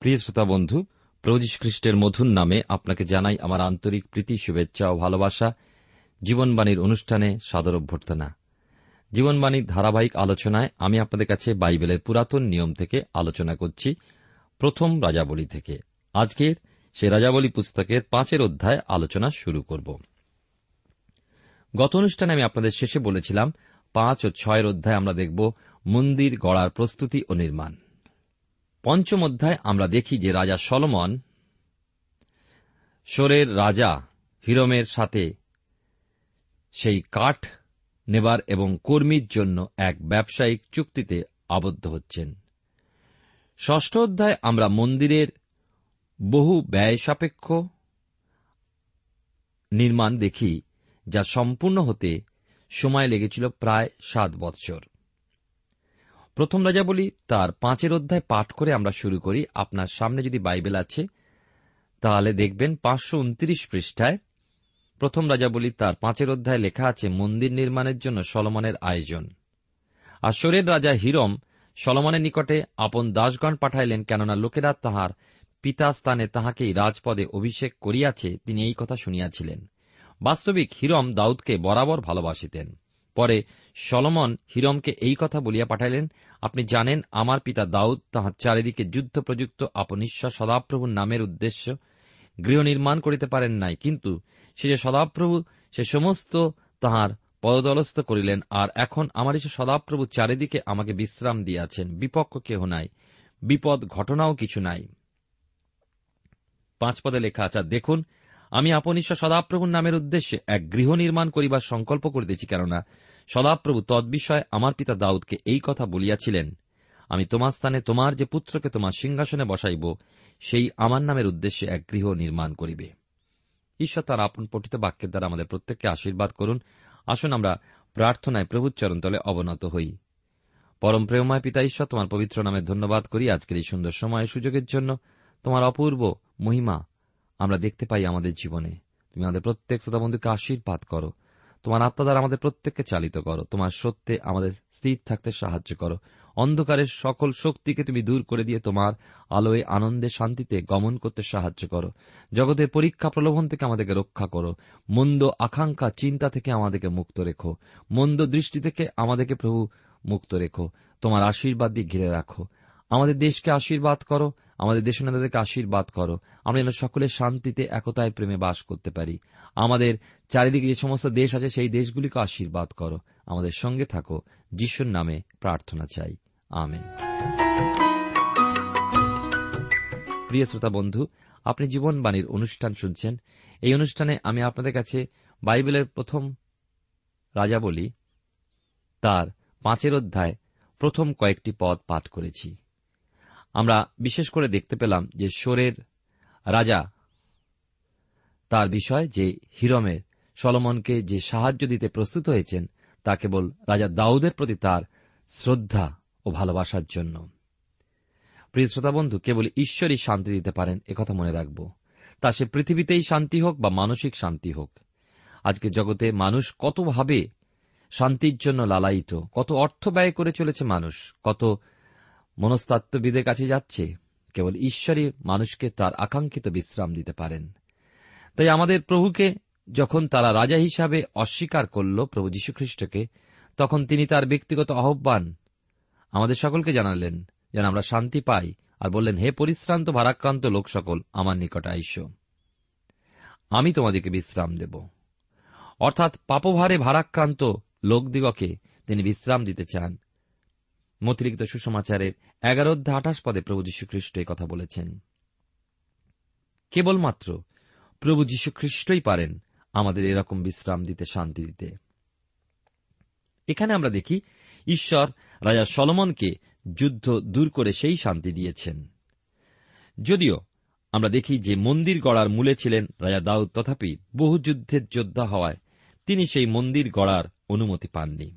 প্রিয় শ্রোতা বন্ধু প্রভু খ্রিস্টের মধুর নামে আপনাকে জানাই আমার আন্তরিক প্রীতি, শুভেচ্ছা ও ভালোবাসা। জীবনবাণীর অনুষ্ঠানে সাদর অভ্যর্থনা। জীবনবাণীর ধারাবাহিক আলোচনায় আমি আপনাদের কাছে বাইবেলের পুরাতন নিয়ম থেকে আলোচনা করছি, প্রথম রাজাবলী থেকে। আজকের সেই রাজাবলী পুস্তকের পাঁচের অধ্যায় আলোচনা শুরু করব। গত অনুষ্ঠানে আমি আপনাদের শেষে বলেছিলাম, পাঁচ ও ছয়ের অধ্যায় আমরা দেখব মন্দির, গড়ার প্রস্তুতি ও নির্মাণ। পঞ্চম অধ্যায় আমরা দেখি যে রাজা সলমন, সোরের রাজা হিরমের সাথে সেই কাঠ নেবার এবং কর্মীর জন্য এক ব্যবসায়িক চুক্তিতে আবদ্ধ হচ্ছেন। ষষ্ঠ অধ্যায় আমরা মন্দিরের বহু ব্যয় সাপেক্ষ নির্মাণ দেখি, যা সম্পূর্ণ হতে সময় লেগেছিল প্রায় সাত বৎসর। প্রথম রাজা বলি, তার পাঁচের অধ্যায় পাঠ করে আমরা শুরু করি। আপনার সামনে যদি বাইবেল আছে, তাহলে দেখবেন পাঁচশো উনত্রিশ পৃষ্ঠায় প্রথম রাজা বলি, তার পাঁচের অধ্যায় লেখা আছে, মন্দির নির্মাণের জন্য সলমনের আয়োজন। আসরের রাজা হিরম সলমনের নিকটে আপন দাসগণ পাঠাইলেন, কেননা লোকেরা তাহার পিতা স্থানে তাহাকেই রাজপদে অভিষেক করিয়াছে তিনি এই কথা শুনিয়াছিলেন। বাস্তবিক হিরম দাউদকে বরাবর ভালোবাসিতেন। পরে সলমন হিরমকে এই কথা বলিয়া পাঠাইলেন, আপনি জানেন আমার পিতা দাউদ তাহার চারিদিকে যুদ্ধ প্রযুক্ত আপন ঈশ্বর সদাপ্রভুর নামের উদ্দেশ্য গৃহ নির্মাণ করিতে পারেন নাই। কিন্তু সে যে সদাপ্রভু, সে সমস্ত তাহার পদদলস্থ করিলেন আর এখন আমার এসে সদাপ্রভু চারিদিকে আমাকে বিশ্রাম দিয়াছেন, বিপক্ষ কেহ নাই। বিপদ ঘটনাও কিছু নাই। পাঁচ পদে লেখা আছে, দেখুন, আমি আপন ঈশ্বর সদাপ্রভুর নামের উদ্দেশ্যে এক গৃহ নির্মাণ করিবার সংকল্প করিতেছি, কেননা সদাপ্রভু তদ্বিষয়ে আমার পিতা দাউদকে এই কথা বলিয়াছিলেন, আমি তোমার স্থানে তোমার যে পুত্রকে তোমার সিংহাসনে বসাইব, সেই আমার নামের উদ্দেশ্যে এক গৃহ নির্মাণ করিবে। ঈশ্বর তার আপন পঠিত বাক্যের দ্বারা আমাদের প্রত্যেককে আশীর্বাদ করুন। আসুন আমরা প্রার্থনায় প্রভুর চরণতলে অবনত হই। পরম প্রেমময় পিতা ঈশ্বর, তোমার পবিত্র নামে ধন্যবাদ করি আজকের এই সুন্দর সময় সুযোগের জন্য। তোমার অপূর্ব মহিমা আমরা দেখতে পাই আমাদের জীবনে। তুমি আমাদের প্রত্যেক শ্রোতাবন্ধুকে আশীর্বাদ করো। তোমার আত্মা দ্বারা আমাদের প্রত্যেককে চালিত করো। তোমার সত্যে আমাদের স্থির থাকতে সাহায্য করো। অন্ধকারের সকল শক্তিকে তুমি দূর করে দিয়ে তোমার আলোয়, আনন্দে, শান্তিতে গমন করতে সাহায্য করো। জগতের পরীক্ষা প্রলোভন থেকে আমাদেরকে রক্ষা করো। মন্দ আকাঙ্ক্ষা, চিন্তা থেকে আমাদেরকে মুক্ত রেখো। মন্দ দৃষ্টি থেকে আমাদেরকে প্রভু মুক্ত রেখো। তোমার আশীর্বাদ দিয়ে ঘিরে রাখো। আমাদের দেশকে আশীর্বাদ করো। আমাদের দেশ নেতাদেরকে আশীর্বাদ করো। আমরা যেন সকলে শান্তিতে, একতায় প্রেমে বাস করতে পারি। আমাদের চারিদিকে যে সমস্ত দেশ আছে, সেই দেশগুলিকে আশীর্বাদ করো। আমাদের সঙ্গে থাকো। যিশুর নামে প্রার্থনা চাই। আমেন। প্রিয় শ্রোতা বন্ধু, আপনি জীবনবাণীর অনুষ্ঠান শুনছেন। এই অনুষ্ঠানে আমি আপনাদের কাছে বাইবেলের প্রথম রাজা বলি। তার পাঁচের অধ্যায় প্রথম কয়েকটি পদ পাঠ করেছি। আমরা বিশেষ করে দেখতে পেলাম যে সোরের রাজা তার বিষয় যে হিরমের, সলমনকে যে সাহায্য দিতে প্রস্তুত হয়েছেন, তা কেবল রাজা দাউদের প্রতি তার শ্রদ্ধা ও ভালোবাসার জন্য। প্রিয় শ্রোতাবন্ধু কেবল ঈশ্বরই শান্তি দিতে পারেন একথা মনে রাখব। তা সে পৃথিবীতেই শান্তি হোক বা মানসিক শান্তি হোক। আজকে জগতে মানুষ কতভাবে শান্তির জন্য লালায়িত, কত অর্থ ব্যয় করে চলেছে মানুষ, কত মনস্তাত্ত্ববিদের কাছে যাচ্ছে, কেবল ঈশ্বরই মানুষকে তার আকাঙ্ক্ষিত বিশ্রাম দিতে পারেন। তাই আমাদের প্রভুকে যখন তারা রাজা হিসাবে অস্বীকার করল প্রভু যীশুখ্রিস্টকে, তখন তিনি তার ব্যক্তিগত আহ্বান আমাদের সকলকে জানালেন, যেন আমরা শান্তি পাই, আর বললেন, হে পরিশ্রান্ত, ভারাক্রান্ত লোক সকল, আমার নিকট আইস। আমি তোমাদেরকে বিশ্রাম দেব। অর্থাৎ পাপভারে ভারাক্রান্ত লোকদিগকে তিনি বিশ্রাম দিতে চান। মতিরিক্ত সুসমাচারের এগারো অধ্যায় আঠাশ পদে প্রভু যীশুখ্রিস্ট কথা বলেছেন। কেবলমাত্র প্রভু যীশুখ্রিস্টই পারেন আমাদের এরকম বিশ্রাম দিতে, শান্তি দিতে। এখানে আমরা দেখি ঈশ্বর রাজা সলমনকে যুদ্ধ দূর করে সেই শান্তি দিয়েছেন। যদিও আমরা দেখি যে মন্দির গড়ার মূলে ছিলেন রাজা দাউদ, তথাপি বহু যুদ্ধের যোদ্ধা হওয়ায় তিনি সেই মন্দির গড়ার অনুমতি পাননি।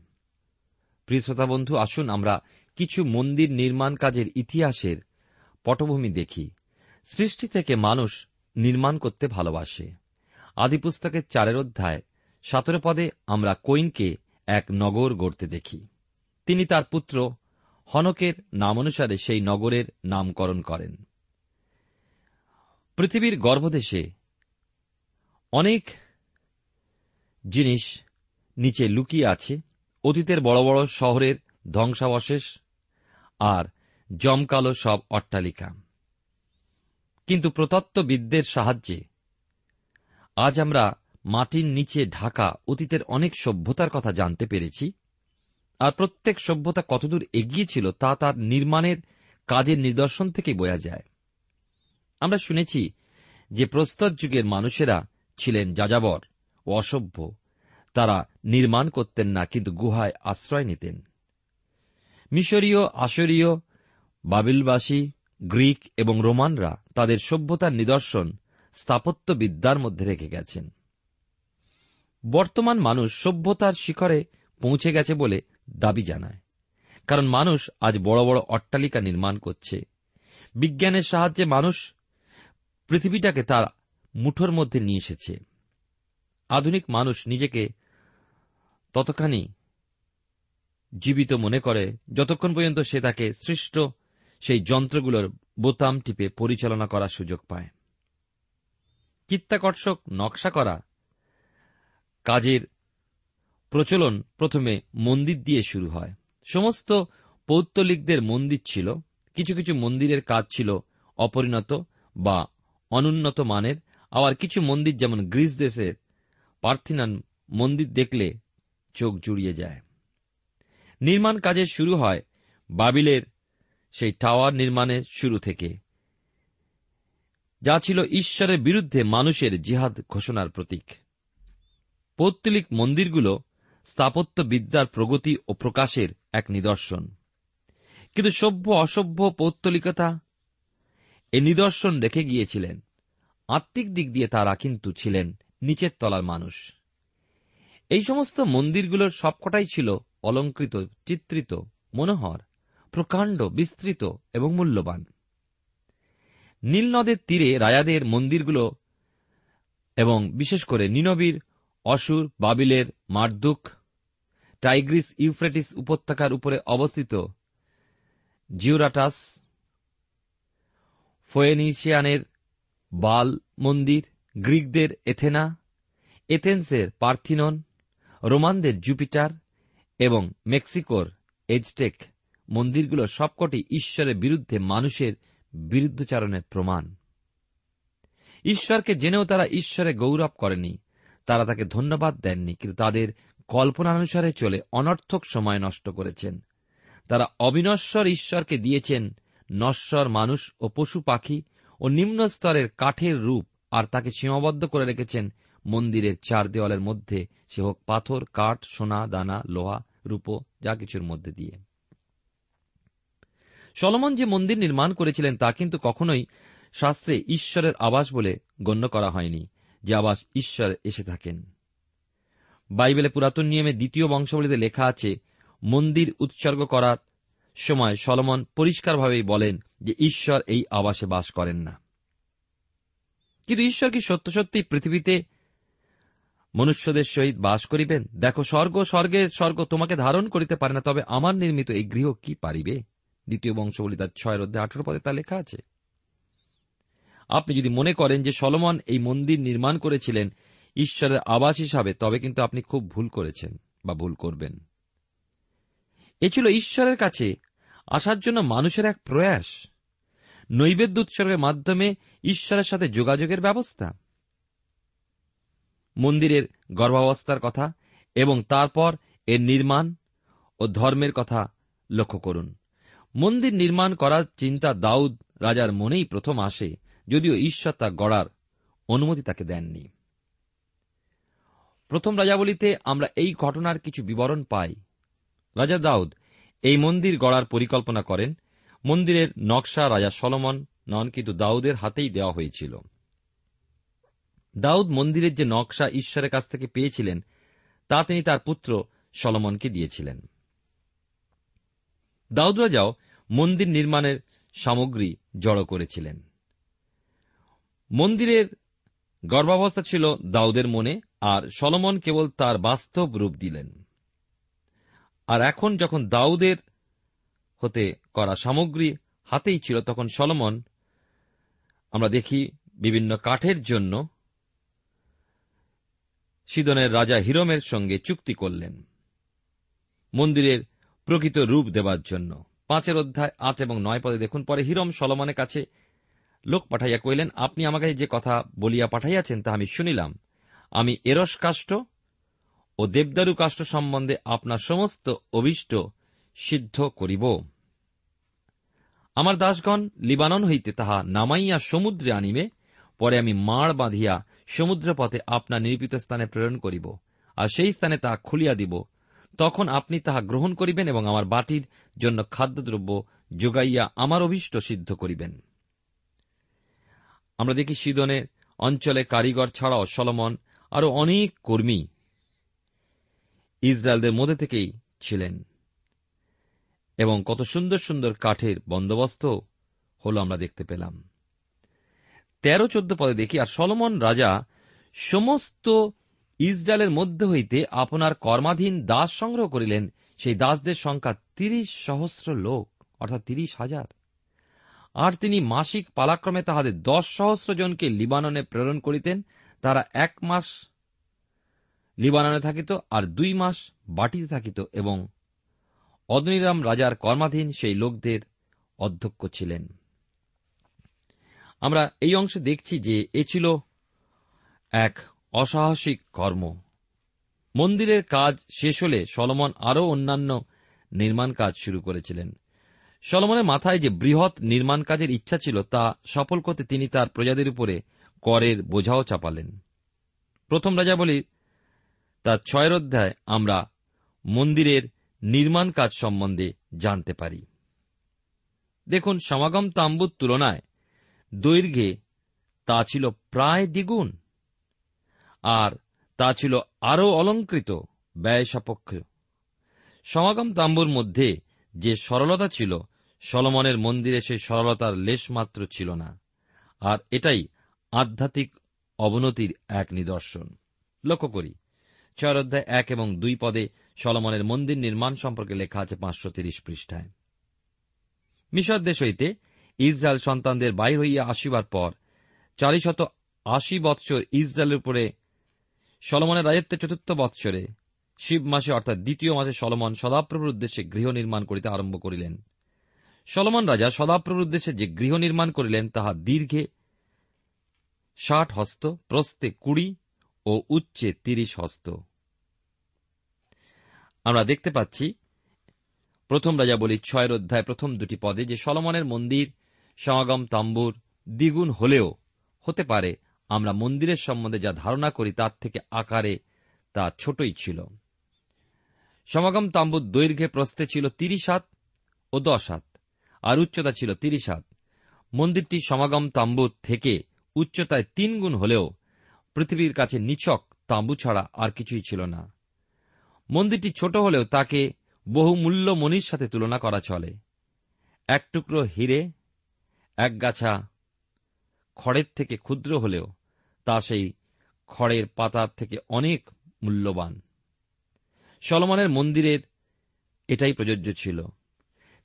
প্রিয় শ্রোতা বন্ধু, আসুন আমরা কিছু মন্দির নির্মাণ কাজের ইতিহাসের পটভূমি দেখি। সৃষ্টি থেকে মানুষ নির্মাণ করতে ভালোবাসে। আদিপুস্তকের চারের অধ্যায়, সতেরো পদে আমরা কৈনকে এক নগর গড়তে দেখি। তিনি তার পুত্র হনকের নাম অনুসারে সেই নগরের নামকরণ করেন। পৃথিবীর গর্ভদেশে অনেক জিনিস নিচে লুকিয়ে আছে। অতীতের বড় বড় শহরের ধ্বংসাবশেষ আর জমকালো সব অট্টালিকা। কিন্তু প্রতত্ত্ববিদদের সাহায্যে আজ আমরা মাটির নিচে ঢাকা অতীতের অনেক সভ্যতার কথা জানতে পেরেছি, আর প্রত্যেক সভ্যতা কতদূর এগিয়ে ছিল তা তার নির্মাণের কাজের নিদর্শন থেকে বোঝা যায়। আমরা শুনেছি যে প্রস্তর যুগের মানুষেরা ছিলেন যাযাবর ও অসভ্য। তারা নির্মাণ করতেন না, কিন্তু গুহায় আশ্রয় নিতেন। মিশরীয়, আসরীয়, বাবিলবাসী, গ্রিক এবং রোমানরা তাদের সভ্যতার নিদর্শন, স্থাপত্যবিদ্যার মধ্যে রেখে গেছেন। বর্তমান মানুষ সভ্যতার শিখরে পৌঁছে গেছে বলে দাবি জানায়। কারণ মানুষ আজ বড় বড় অট্টালিকা নির্মাণ করছে। বিজ্ঞানের সাহায্যে মানুষ পৃথিবীটাকে তার মুঠোর মধ্যে নিয়ে এসেছে। আধুনিক মানুষ নিজেকে ততখানি জীবিত মনে করে, যতক্ষণ পর্যন্ত সে তাকে সৃষ্ট সেই যন্ত্রগুলোর বোতাম টিপে পরিচালনা করার সুযোগ পায়। চিত্তাকর্ষক নকশা করা কাজের প্রচলন প্রথমে মন্দির দিয়ে শুরু হয়। সমস্ত পৌত্তলিকদের মন্দির ছিল, কিছু কিছু মন্দিরের কাজ ছিল অপরিণত বা অনুন্নত মানের, আবার কিছু মন্দির যেমন গ্রিস দেশের পার্থিনান মন্দির দেখলে চোখ জুড়িয়ে যায়। নির্মাণ কাজের শুরু হয় বাবিলের সেই টাওয়ার নির্মাণের শুরু থেকে, যা ছিল ঈশ্বরের বিরুদ্ধে মানুষের জিহাদ ঘোষণার প্রতীক। পৌত্তলিক মন্দিরগুলো স্থাপত্য বিদ্যার প্রগতি ও প্রকাশের এক নিদর্শন। কিন্তু সভ্য অসভ্য পৌত্তলিকতা এ নিদর্শন রেখে গিয়েছিলেন। আত্মিক দিক দিয়ে তারা কিন্তু ছিলেন নিচের তলার মানুষ। এই সমস্ত মন্দিরগুলোর সবকটাই ছিল অলঙ্কৃত, চিত্রিত, মনোহর, প্রকাণ্ড, বিস্তৃত এবং মূল্যবান। নীলনদের তীরে রায়াদের মন্দিরগুলো এবং বিশেষ করে নিনবীর, অসুর, বাবিলের মারদুক, টাইগ্রিস ইউফ্রেটিস উপত্যকার উপরে অবস্থিত জিওরাটাস ফোয়েনিশিয়ানের বাল মন্দির, গ্রিকদের এথেনা, এথেন্সের পার্থিনন, রোমানদের জুপিটার এবং মেক্সিকোর এজটেক মন্দিরগুলো সবকটি ঈশ্বরের বিরুদ্ধে মানুষের বিরুদ্ধচারণের প্রমাণ। ঈশ্বরকে জেনেও তারা ঈশ্বরে গৌরব করেনি। তারা তাকে ধন্যবাদ দেননি, কিন্তু তাদের কল্পনানুসারে চলে অনর্থক সময় নষ্ট করেছেন। তারা অবিনশ্বর ঈশ্বরকে দিয়েছেন নশ্বর মানুষ ও পশু পাখি ও নিম্ন স্তরের কাঠের রূপ, আর তাকে সীমাবদ্ধ করে রেখেছেন মন্দিরের চার দেওয়ালের মধ্যে। সে হোক পাথর, কাঠ, সোনা, দানা, লোহা রূপ, যা কিছুর মধ্যে দিয়ে। সলমন যে মন্দির নির্মাণ করেছিলেন তা কিন্তু কখনোই শাস্ত্রে ঈশ্বরের আবাস বলে গণ্য করা হয়নি, যে আবাস ঈশ্বর এসে থাকেন। বাইবেলে পুরাতন নিয়মে দ্বিতীয় বংশাবলীতে লেখা আছে, মন্দির উৎসর্গ করার সময় সলমন পরিষ্কারভাবেই বলেন যে ঈশ্বর এই আবাসে বাস করেন না। কিন্তু ঈশ্বর কি সত্য সত্যি পৃথিবীতে মনুষ্যদের সহিত বাস করিবেন? দেখো, স্বর্গ, স্বর্গের স্বর্গ তোমাকে ধারণ করিতে পারে না, তবে আমার নির্মিত এই গৃহ কি পারিবে? দ্বিতীয় বংশবলী তার ছয়ের অধ্যায় আঠেরো পদে তা লেখা আছে। আপনি যদি মনে করেন যে সলমন এই মন্দির নির্মাণ করেছিলেন ঈশ্বরের আবাস হিসাবে, তবে কিন্তু আপনি খুব ভুল করেছেন বা ভুল করবেন। এ ছিল ঈশ্বরের কাছে আসার জন্য মানুষের এক প্রয়াস। নৈবেদ্য উৎসর্গের মাধ্যমে ঈশ্বরের সাথে যোগাযোগের ব্যবস্থা। মন্দিরের গর্ভাবস্থার কথা এবং তারপর এর নির্মাণ ও ধর্মের কথা লক্ষ্য করুন। মন্দির নির্মাণ করার চিন্তা দাউদ রাজার মনেই প্রথম আসে, যদিও ঈশ্বর তা গড়ার অনুমতি তাকে দেননি। প্রথম রাজাবলিতে আমরা এই ঘটনার কিছু বিবরণ পাই। রাজা দাউদ এই মন্দির গড়ার পরিকল্পনা করেন। মন্দিরের নকশা রাজা সলমন নন, কিন্তু দাউদের হাতেই দেওয়া হয়েছিল। দাউদ মন্দিরের যে নকশা ঈশ্বরের কাছ থেকে পেয়েছিলেন, তা তিনি তার পুত্র সলমনকে দিয়েছিলেন। দাউদ রাজাও মন্দির নির্মাণের সামগ্রী জড়ো করেছিলেন। মন্দিরের গর্ভাবস্থা ছিল দাউদের মনে, আর সলমন কেবল তার বাস্তব রূপ দিলেন। আর এখন যখন দাউদের হতে করা সামগ্রী হাতেই ছিল, তখন সলমন, আমরা দেখি, বিভিন্ন কাঠের জন্য সিদনের রাজা হিরমের সঙ্গে চুক্তি করলেন। মন্দিরের প্রকৃত রূপ দেবার জন্য। পাঁচের অধ্যায় আট এবং নয় পদে দেখুন, পরে হিরম সলমনের কাছে লোক পাঠাইয়া কইলেন আপনি আমাকে যে কথা বলিয়া পাঠাইয়াছেন তা আমি শুনিলাম। আমি এরস কাষ্ট ও দেবদারু কাষ্ট সম্বন্ধে আপনার সমস্ত অভিষ্ট সিদ্ধ করিব। আমার দাসগণ লিবানন হইতে তাহা নামাইয়া সমুদ্রে আনিবে পরে আমি মাড় বাঁধিয়া সমুদ্রপথে আপনার নির্পিত স্থানে প্রেরণ করিব, আর সেই স্থানে তাহা খুলিয়া দিব। তখন আপনি তাহা গ্রহণ করিবেন এবং আমার বাটির জন্য খাদ্যদ্রব্য যোগাইয়া আমার অভিষ্ট সিদ্ধ করিবেন। আমরা দেখি সিদনের অঞ্চলে কারিগর ছাড়াও সলমন আরও অনেক কর্মী ইসরায়েলদের মধ্যে থেকেই ছিলেন। এবং কত সুন্দর সুন্দর কাঠের বন্দোবস্ত হল আমরা দেখতে পেলাম। তেরো চোদ্দ পদে দেখি, আর সলমন রাজা সমস্ত ইসরায়েলের মধ্যে হইতে আপনার কর্মাধীন দাস সংগ্রহ করিলেন, সেই দাসদের সংখ্যা তিরিশ সহস্র লোক, অর্থাৎ তিরিশ হাজার। আর তিনি মাসিক পালাক্রমে তাহাদের দশ সহস্র জনকে লিবাননে প্রেরণ করিতেন। তারা এক মাস লিবাননে থাকিত আর দুই মাস বাটিতে থাকিত এবং অদনিরাম রাজার কর্মাধীন সেই লোকদের অধ্যক্ষ ছিলেন। আমরা এই অংশে দেখছি যে এ ছিল এক অসাহসিক কর্ম। মন্দিরের কাজ শেষ হলে সলমন আরও অন্যান্য নির্মাণ কাজ শুরু করেছিলেন। সলমনের মাথায় যে বৃহৎ নির্মাণ কাজের ইচ্ছা ছিল তা সফল করতে তিনি তার প্রজাদের উপরে করের বোঝাও চাপালেন। প্রথম রাজা বলি তার ছয়ের অধ্যায় আমরা মন্দিরের নির্মাণ কাজ সম্বন্ধে জানতে পারি। দেখুন, সমাগম তাম্বুর তুলনায় দৈর্ঘ্যে, তা ছিল প্রায় দ্বিগুণ, আর তা ছিল আরও অলঙ্কৃত, ব্যয় সাপেক্ষ। সমাগম তাম্বুর মধ্যে যে সরলতা ছিল, সলমনের মন্দিরে সেই সরলতার লেশমাত্র ছিল না, আর এটাই আধ্যাত্মিক অবনতির এক নিদর্শন। লক্ষ্য করি, ছয় অধ্যায় এক এবং দুই পদে সলমনের মন্দির নির্মাণ সম্পর্কে লেখা আছে পাঁচশো তিরিশ পৃষ্ঠায়। মিশর দেশ হইতে ইসরায়েল সন্তানদের বাইর হইয়া আসিবার পর চারিশত আশি বৎসর ইসরায়েলের উপরে সলমনের রাজত্বের চতুর্থ বৎসরে শিব মাসে, অর্থাৎ দ্বিতীয় মাসে সলমন সদাপ্রভুর উদ্দেশ্যে গৃহ নির্মাণ করিতে আরম্ভ করিলেন। সলমন রাজা সদাপ্রভুর উদ্দেশ্যে যে গৃহ নির্মাণ করিলেন, তাহা দীর্ঘে ষাট হস্ত প্রস্তে কুড়ি ও উচ্চে তিরিশ হস্ত। আমরা দেখতে পাচ্ছি, প্রথম রাজা বলি ছয়ের অধ্যায় প্রথম দুটি পদে যে সলমনের মন্দির সমাগম, তাম্বুর দ্বিগুণ হলেও হতে পারে, আমরা মন্দিরের সম্বন্ধে যা ধারণা করি তার থেকে আকারে তা ছোটই ছিল। সমাগম, তাম্বুর দৈর্ঘ্যে প্রস্তে ছিল তিরিশ হাত ও দশ হাত, আর উচ্চতা ছিল তিরিশ হাত। মন্দিরটি সমাগম, তাম্বুর থেকে উচ্চতায় তিন গুণ হলেও পৃথিবীর কাছে নিচক তাঁবু ছাড়া আর কিছুই ছিল না। মন্দিরটি ছোট হলেও তাকে বহুমূল্য মনির সাথে তুলনা করা চলে। এক টুকরো হিরে এক গাছা খড়ের থেকে ক্ষুদ্র হলেও তা সেই খড়ের পাতার থেকে অনেক মূল্যবান। সলমনের মন্দিরের এটাই প্রযোজ্য ছিল।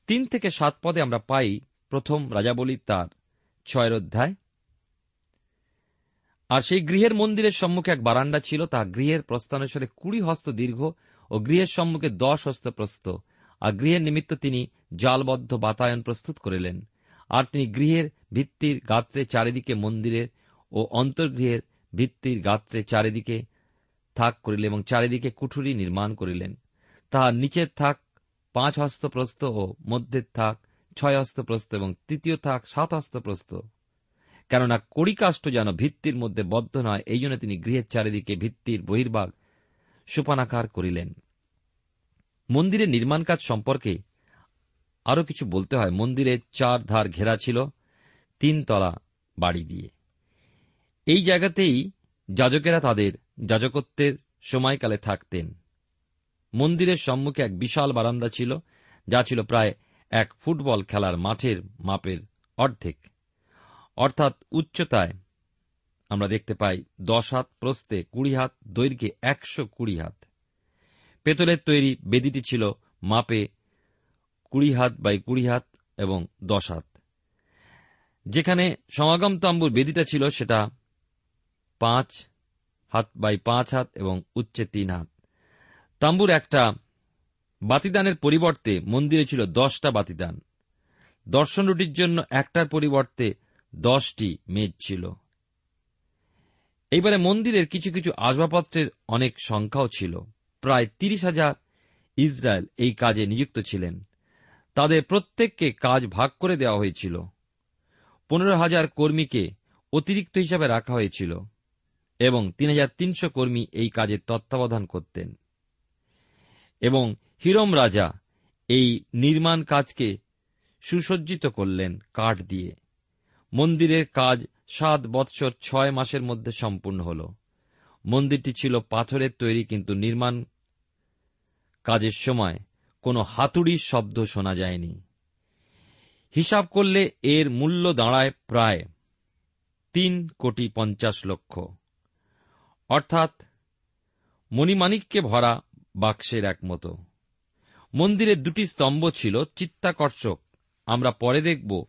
তিন থেকে সাত পদে আমরা পাই প্রথম রাজাবলী তার ছয়ের অধ্যায়। আর সেই গৃহের মন্দিরের সম্মুখে এক বারান্দা ছিল, তা গৃহের প্রস্থানুসারে কুড়ি হস্ত দীর্ঘ ও গৃহের সম্মুখে দশ হস্ত প্রস্ত আর গৃহের নিমিত্ত তিনি জালবদ্ধ বাতায়ন প্রস্তুত করিলেন। আর তিনি গৃহের ভিত্তির গাত্রে চারিদিকে মন্দিরের ও অন্তর্গৃহের ভিত্তির গাত্রে চারিদিকে থাক করিলেন এবং চারিদিকে কুঠুরি নির্মাণ করিলেন। তাহার নিচের থাক পাঁচ হস্ত প্রস্ত ও মধ্যের থাক ছয় হস্ত প্রস্ত এবং তৃতীয় থাক সাত হস্ত প্রস্ত কেননা কড়িকাষ্ট যেন ভিত্তির মধ্যে বদ্ধ নয়, এই জন্য তিনি গৃহের চারিদিকে ভিত্তির বহির্ভাগ সুপানাকার করিলেন। মন্দিরের নির্মাণ কাজ সম্পর্কে আরও কিছু বলতে হয়। মন্দিরের চার ধার ঘেরা ছিল, তিন তলা বাড়ি দিয়ে। এই জায়গাতেই যাজকেরা তাদের যাজকত্বের সময়কালে থাকতেন। মন্দিরের সম্মুখে এক বিশাল বারান্দা ছিল, যা ছিল প্রায় এক ফুটবল খেলার মাঠের মাপের অর্ধেক। অর্থাৎ উচ্চতায় আমরা দেখতে পাই দশ হাত প্রস্তে কুড়ি হাত, দৈর্ঘ্যে একশো কুড়ি হাত। পেতলের তৈরি বেদিটি ছিল মাপে কুড়ি হাত বাই কুড়ি হাত এবং দশ হাত। যেখানে সমাগম তাম্বুর বেদিটা ছিল সেটা পাঁচ হাত বাই পাঁচ হাত এবং উচ্চে তিন হাত। তাম্বুর একটা বাতিদানের পরিবর্তে মন্দিরে ছিল দশটা বাতিদান। দর্শন রুটির জন্য একটার পরিবর্তে দশটি মেজ ছিল। এইবারে মন্দিরের কিছু কিছু আসবাবপত্রের অনেক সংখ্যাও ছিল। প্রায় তিরিশ হাজার ইসরায়েল এই কাজে নিযুক্ত ছিলেন। তাদের প্রত্যেককে কাজ ভাগ করে দেওয়া হয়েছিল। পনেরো হাজার কর্মীকে অতিরিক্ত হিসাবে রাখা হয়েছিল এবং তিন হাজার তিনশো কর্মী এই কাজের তত্ত্বাবধান করতেন। এবং হিরম রাজা এই নির্মাণ কাজকে সুসজ্জিত করলেন কাঠ দিয়ে। মন্দিরের কাজ সাত বৎসর ছয় মাসের মধ্যে সম্পূর্ণ হল। মন্দিরটি ছিল পাথরের তৈরি, কিন্তু নির্মাণ কাজের সময় কোনো হাতুড়ির শব্দ শোনা যায়নি। হিসাব করলে এর মূল্য দাঁড়ায় প্রায় তিন কোটি পঞ্চাশ লক্ষ। অর্থাৎ মণিমাণিক্যে ভরা বাক্সের এক মতো। মন্দিরের দুটি স্তম্ভ ছিল, চিত্তাকর্ষক। আমরা পরে দেখব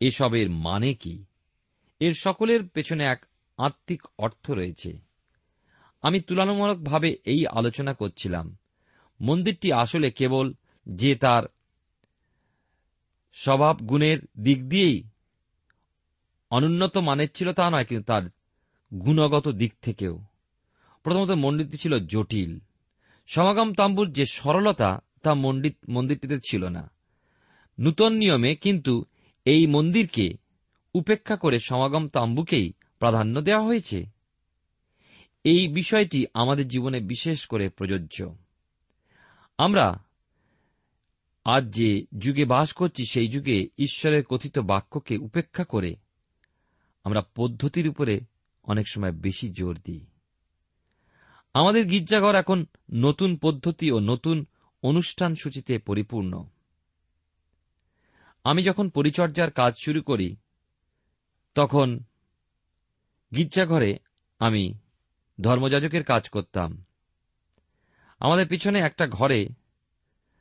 এসবের মানে কি। এর সকলের পেছনে এক আত্মিক অর্থ রয়েছে। আমি তুলনামূলকভাবে এই আলোচনা করছিলাম। মন্দিরটি আসলে কেবল যে তার স্বভাব গুণের দিক দিয়েই অনুন্নত মানের ছিল তা নয়, কিন্তু তার গুণগত দিক থেকেও। প্রথমত মন্দিরটি ছিল জটিল। সমাগম তাম্বুর যে সরলতা, তা মন্দিরটিতে ছিল না। নূতন নিয়মে কিন্তু এই মন্দিরকে উপেক্ষা করে সমাগম তাম্বুকেই প্রাধান্য দেওয়া হয়েছে। এই বিষয়টি আমাদের জীবনে বিশেষ করে প্রযোজ্য। আমরা আজ যে যুগে বাস করছি, সেই যুগে ঈশ্বরের কথিত বাক্যকে উপেক্ষা করে আমরা পদ্ধতির উপরে অনেক সময় বেশি জোর দিই। আমাদের গির্জাঘর এখন নতুন পদ্ধতি ও নতুন অনুষ্ঠান সূচিতে পরিপূর্ণ। আমি যখন পরিচর্যার কাজ শুরু করি, তখন গির্জাঘরে আমি ধর্মযাজকের কাজ করতাম। আমাদের পিছনে একটা ঘরে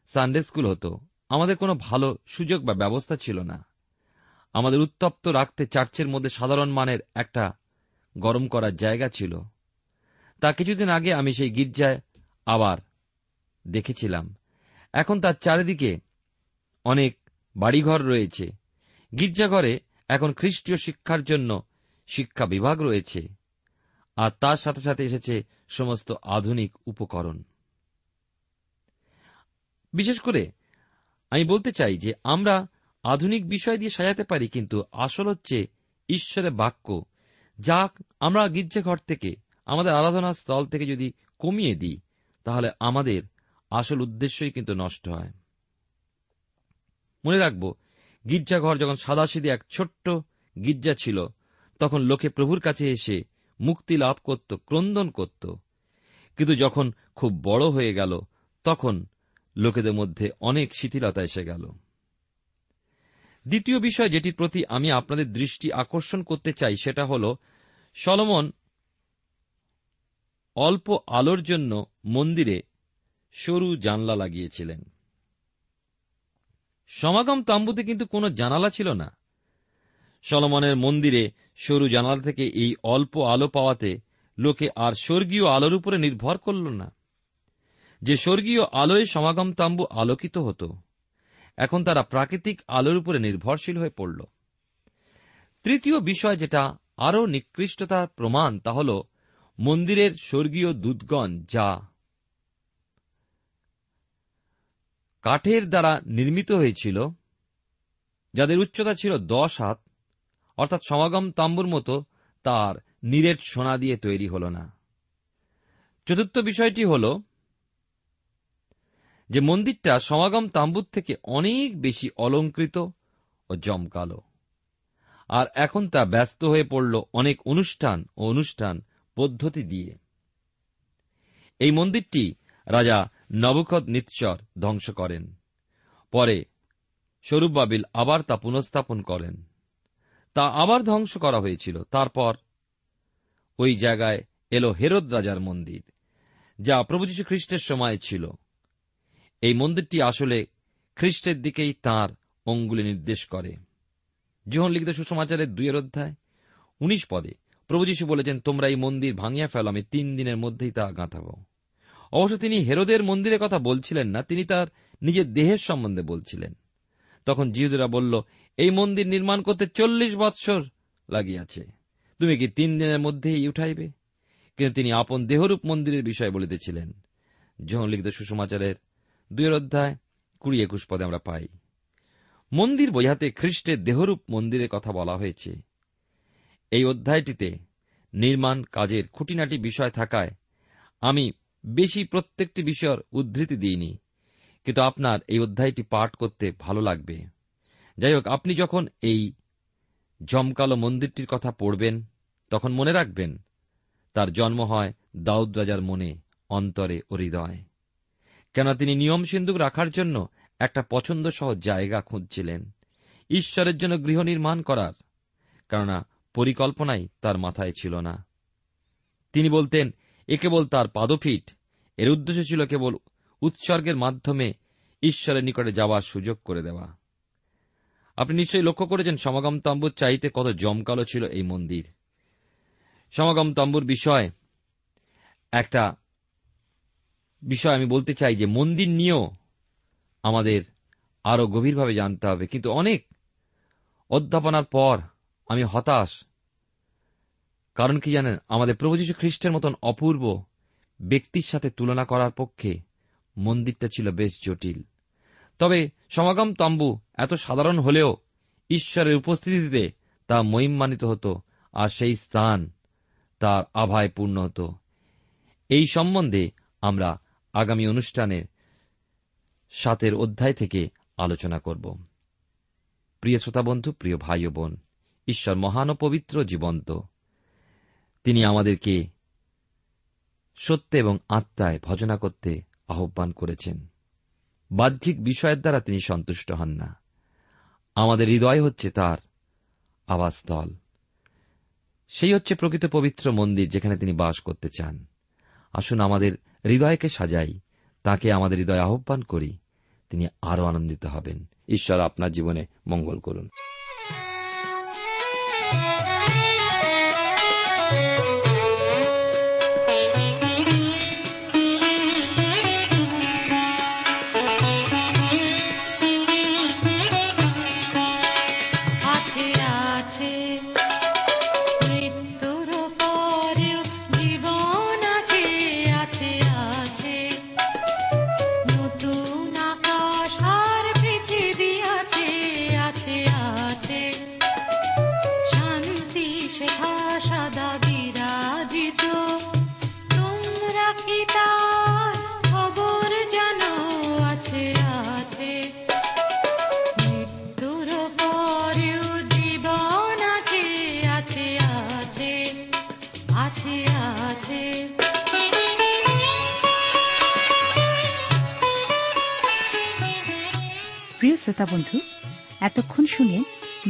সানডে স্কুল হতো। আমাদের কোনো ভালো সুযোগ বা ব্যবস্থা ছিল না। আমাদের উত্তপ্ত রাখতে চার্চের মধ্যে সাধারণ মানের একটা গরম করার জায়গা ছিল। তা কিছুদিন আগে আমি সেই গির্জায় আবার দেখেছিলাম। এখন তার চারিদিকে অনেক বাড়িঘর রয়েছে। গির্জাঘরে এখন খ্রিস্টীয় শিক্ষার জন্য শিক্ষা বিভাগ রয়েছে। আর তার সাথে সাথে এসেছে সমস্ত আধুনিক উপকরণ। বিশেষ করে, আমি বলতে চাই যে আমরা আধুনিক বিষয় দিয়ে সাজাতে পারি, কিন্তু আসল হচ্ছে ঈশ্বরের বাক্য, যা আমরা গির্জাঘর থেকে, আমাদের আরাধনা স্থল থেকে যদি কমিয়ে দিই, তাহলে আমাদের আসল উদ্দেশ্যই কিন্তু নষ্ট হয়। মনে রাখব, গির্জাঘর যখন সাদাসিধে এক ছোট্ট গির্জা ছিল, তখন লোকে প্রভুর কাছে এসে মুক্তি লাভ করত, ক্রন্দন করত। কিন্তু যখন খুব বড় হয়ে গেল, তখন লোকেদের মধ্যে অনেক শিথিলতা এসে গেল। দ্বিতীয় বিষয় যেটির প্রতি আমি আপনাদের দৃষ্টি আকর্ষণ করতে চাই, সেটা হল, সলমন অল্প আলোর জন্য মন্দিরে সরু জানলা লাগিয়েছিলেন। সমাগম তাম্বুতে কিন্তু কোনো জানালা ছিল না। সলমনের মন্দিরে সরু জানালা থেকে এই অল্প আলো পাওয়াতে লোকে আর স্বর্গীয় আলোর উপরে নির্ভর করল না। যে স্বর্গীয় আলোয় সমাগম তাম্বু আলোকিত হতো, এখন তারা প্রাকৃতিক আলোর উপরে নির্ভরশীল হয়ে পড়ল। তৃতীয় বিষয় যেটা আরও নিকৃষ্টতার প্রমাণ, তা হল মন্দিরের স্বর্গীয় দুধগণ যা কাঠের দ্বারা নির্মিত হয়েছিল, যাদের উচ্চতা ছিল দশ হাত, অর্থাৎ সমাগম তাম্বুর মতো তার নিরেট সোনা দিয়ে তৈরি হল না। চতুর্থ বিষয়টি হল যে মন্দিরটা সমাগম তাম্বুর থেকে অনেক বেশি অলঙ্কৃত ও জমকালো। আর এখন তা ব্যস্ত হয়ে পড়ল অনেক অনুষ্ঠান ও অনুষ্ঠান পদ্ধতি দিয়ে। এই মন্দিরটি রাজা নবখত নিৎসর ধ্বংস করেন। পরে স্বরূপবাবিল আবার তা পুনঃস্থাপন করেন। তা আবার ধ্বংস করা হয়েছিল। তারপর ওই জায়গায় এলো হেরদ রাজার মন্দির, যা প্রভু যীশু খ্রিস্টের সময় ছিল। এই মন্দিরটি আসলে খ্রিস্টের দিকেই তার অঙ্গুলি নির্দেশ করে। জীবন লিখিত সুসমাচারের দুইয়ের অধ্যায়, উনিশ পদে প্রভু যীশু বলেছেন, তোমরা এই মন্দির ভাঙিয়া ফেলো, আমি তিন দিনের মধ্যেই তা গাঁথাব। অবশ্য তিনি হেরোদের মন্দিরের কথা বলছিলেন না, তিনি তার নিজের দেহের সম্বন্ধে বলছিলেন। তখন জিহুদেরা বলল, এই মন্দির নির্মাণ করতে চল্লিশ বৎসর লাগিয়াছে। তুমি কি তিন দিনের মধ্যেই উঠাইবে? কিন্তু তিনি আপন দেহরূপ মন্দিরের বিষয়ে বলিতেছিলেন। যখন লিখিত সুষমাচারের দুই অধ্যায় কুড়ি একুশ পদে আমরা পাই। মন্দির বোঝাতে খ্রিস্টের দেহরূপ মন্দিরের কথা বলা হয়েছে। এই অধ্যায়টিতে নির্মাণ কাজের খুঁটিনাটি বিষয় থাকায় আমি বেশি প্রত্যেকটি বিষয়ের উদ্ধৃতি দিইনি, কিন্তু আপনার এই অধ্যায়টি পাঠ করতে ভালো লাগবে। যাই হোক, আপনি যখন এই জমকালো মন্দিরটির কথা পড়বেন, তখন মনে রাখবেন, তার জন্ম হয় দাউদ রাজার মনে, অন্তরে ও হৃদয়। কেন তিনি নিয়ম সিন্ধুক রাখার জন্য একটা পছন্দসহ জায়গা খুঁজছিলেন। ঈশ্বরের জন্য গৃহ নির্মাণ করার, কেননা পরিকল্পনাই তার মাথায় ছিল না। তিনি বলতেন, এ কেবল তার পাদফিট এর উদ্দেশ্য ছিল কেবল উৎসর্গের মাধ্যমে ঈশ্বরের নিকটে যাওয়ার সুযোগ করে দেওয়া। আপনি নিশ্চয়ই লক্ষ্য করেছেন, সমাগম তম্বুর চাইতে কত জমকালো ছিল এই মন্দির। সমাগম তম্বুর বিষয় একটা বিষয় আমি বলতে চাই যে মন্দির নিয়েও আমাদের আরও গভীরভাবে জানতে হবে। কিন্তু অনেক অধ্যাপনার পর আমি হতাশ। কারণ কি জানেন, আমাদের প্রভু যীশু খ্রিস্টের মতন অপূর্ব ব্যক্তির সাথে তুলনা করার পক্ষে মন্দিরটা ছিল বেশ জটিল। তবে সমাগম তম্বু এত সাধারণ হলেও ঈশ্বরের উপস্থিতিতে তা মহিমান্বিত হতো আর সেই স্থান তার আভায় পূর্ণ হতো। এই সম্বন্ধে আমরা আগামী অনুষ্ঠানে সাতের অধ্যায় থেকে আলোচনা করব। প্রিয় শ্রোতা বন্ধু প্রিয় ভাই ও বোন, ঈশ্বর মহান ও পবিত্র জীবন্ত। তিনি আমাদেরকে সত্য এবং আত্মায় ভজনা করতে আহ্বান করেছেন। বাহ্যিক বিষয়ের দ্বারা তিনি সন্তুষ্ট হন না। আমাদের হৃদয় হচ্ছে তার আবাসস্থল। সেই হচ্ছে প্রকৃত পবিত্র মন্দির যেখানে তিনি বাস করতে চান। আসুন আমাদের হৃদয়কে সাজাই, তাকে আমাদের হৃদয় আহ্বান করি, তিনি আরও আনন্দিত হবেন। ঈশ্বর আপনার জীবনে মঙ্গল করুন।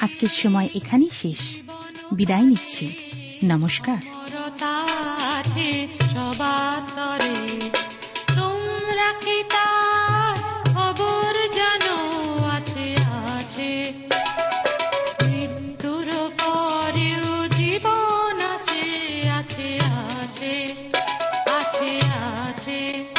আজকের সময় এখানেই শেষ। বিদায় নিচ্ছি। নমস্কার। আছে তোমরা তার খবর জানো? আছে আছে। মৃত্যুর পরেও জীবন আছে। আছে আছে।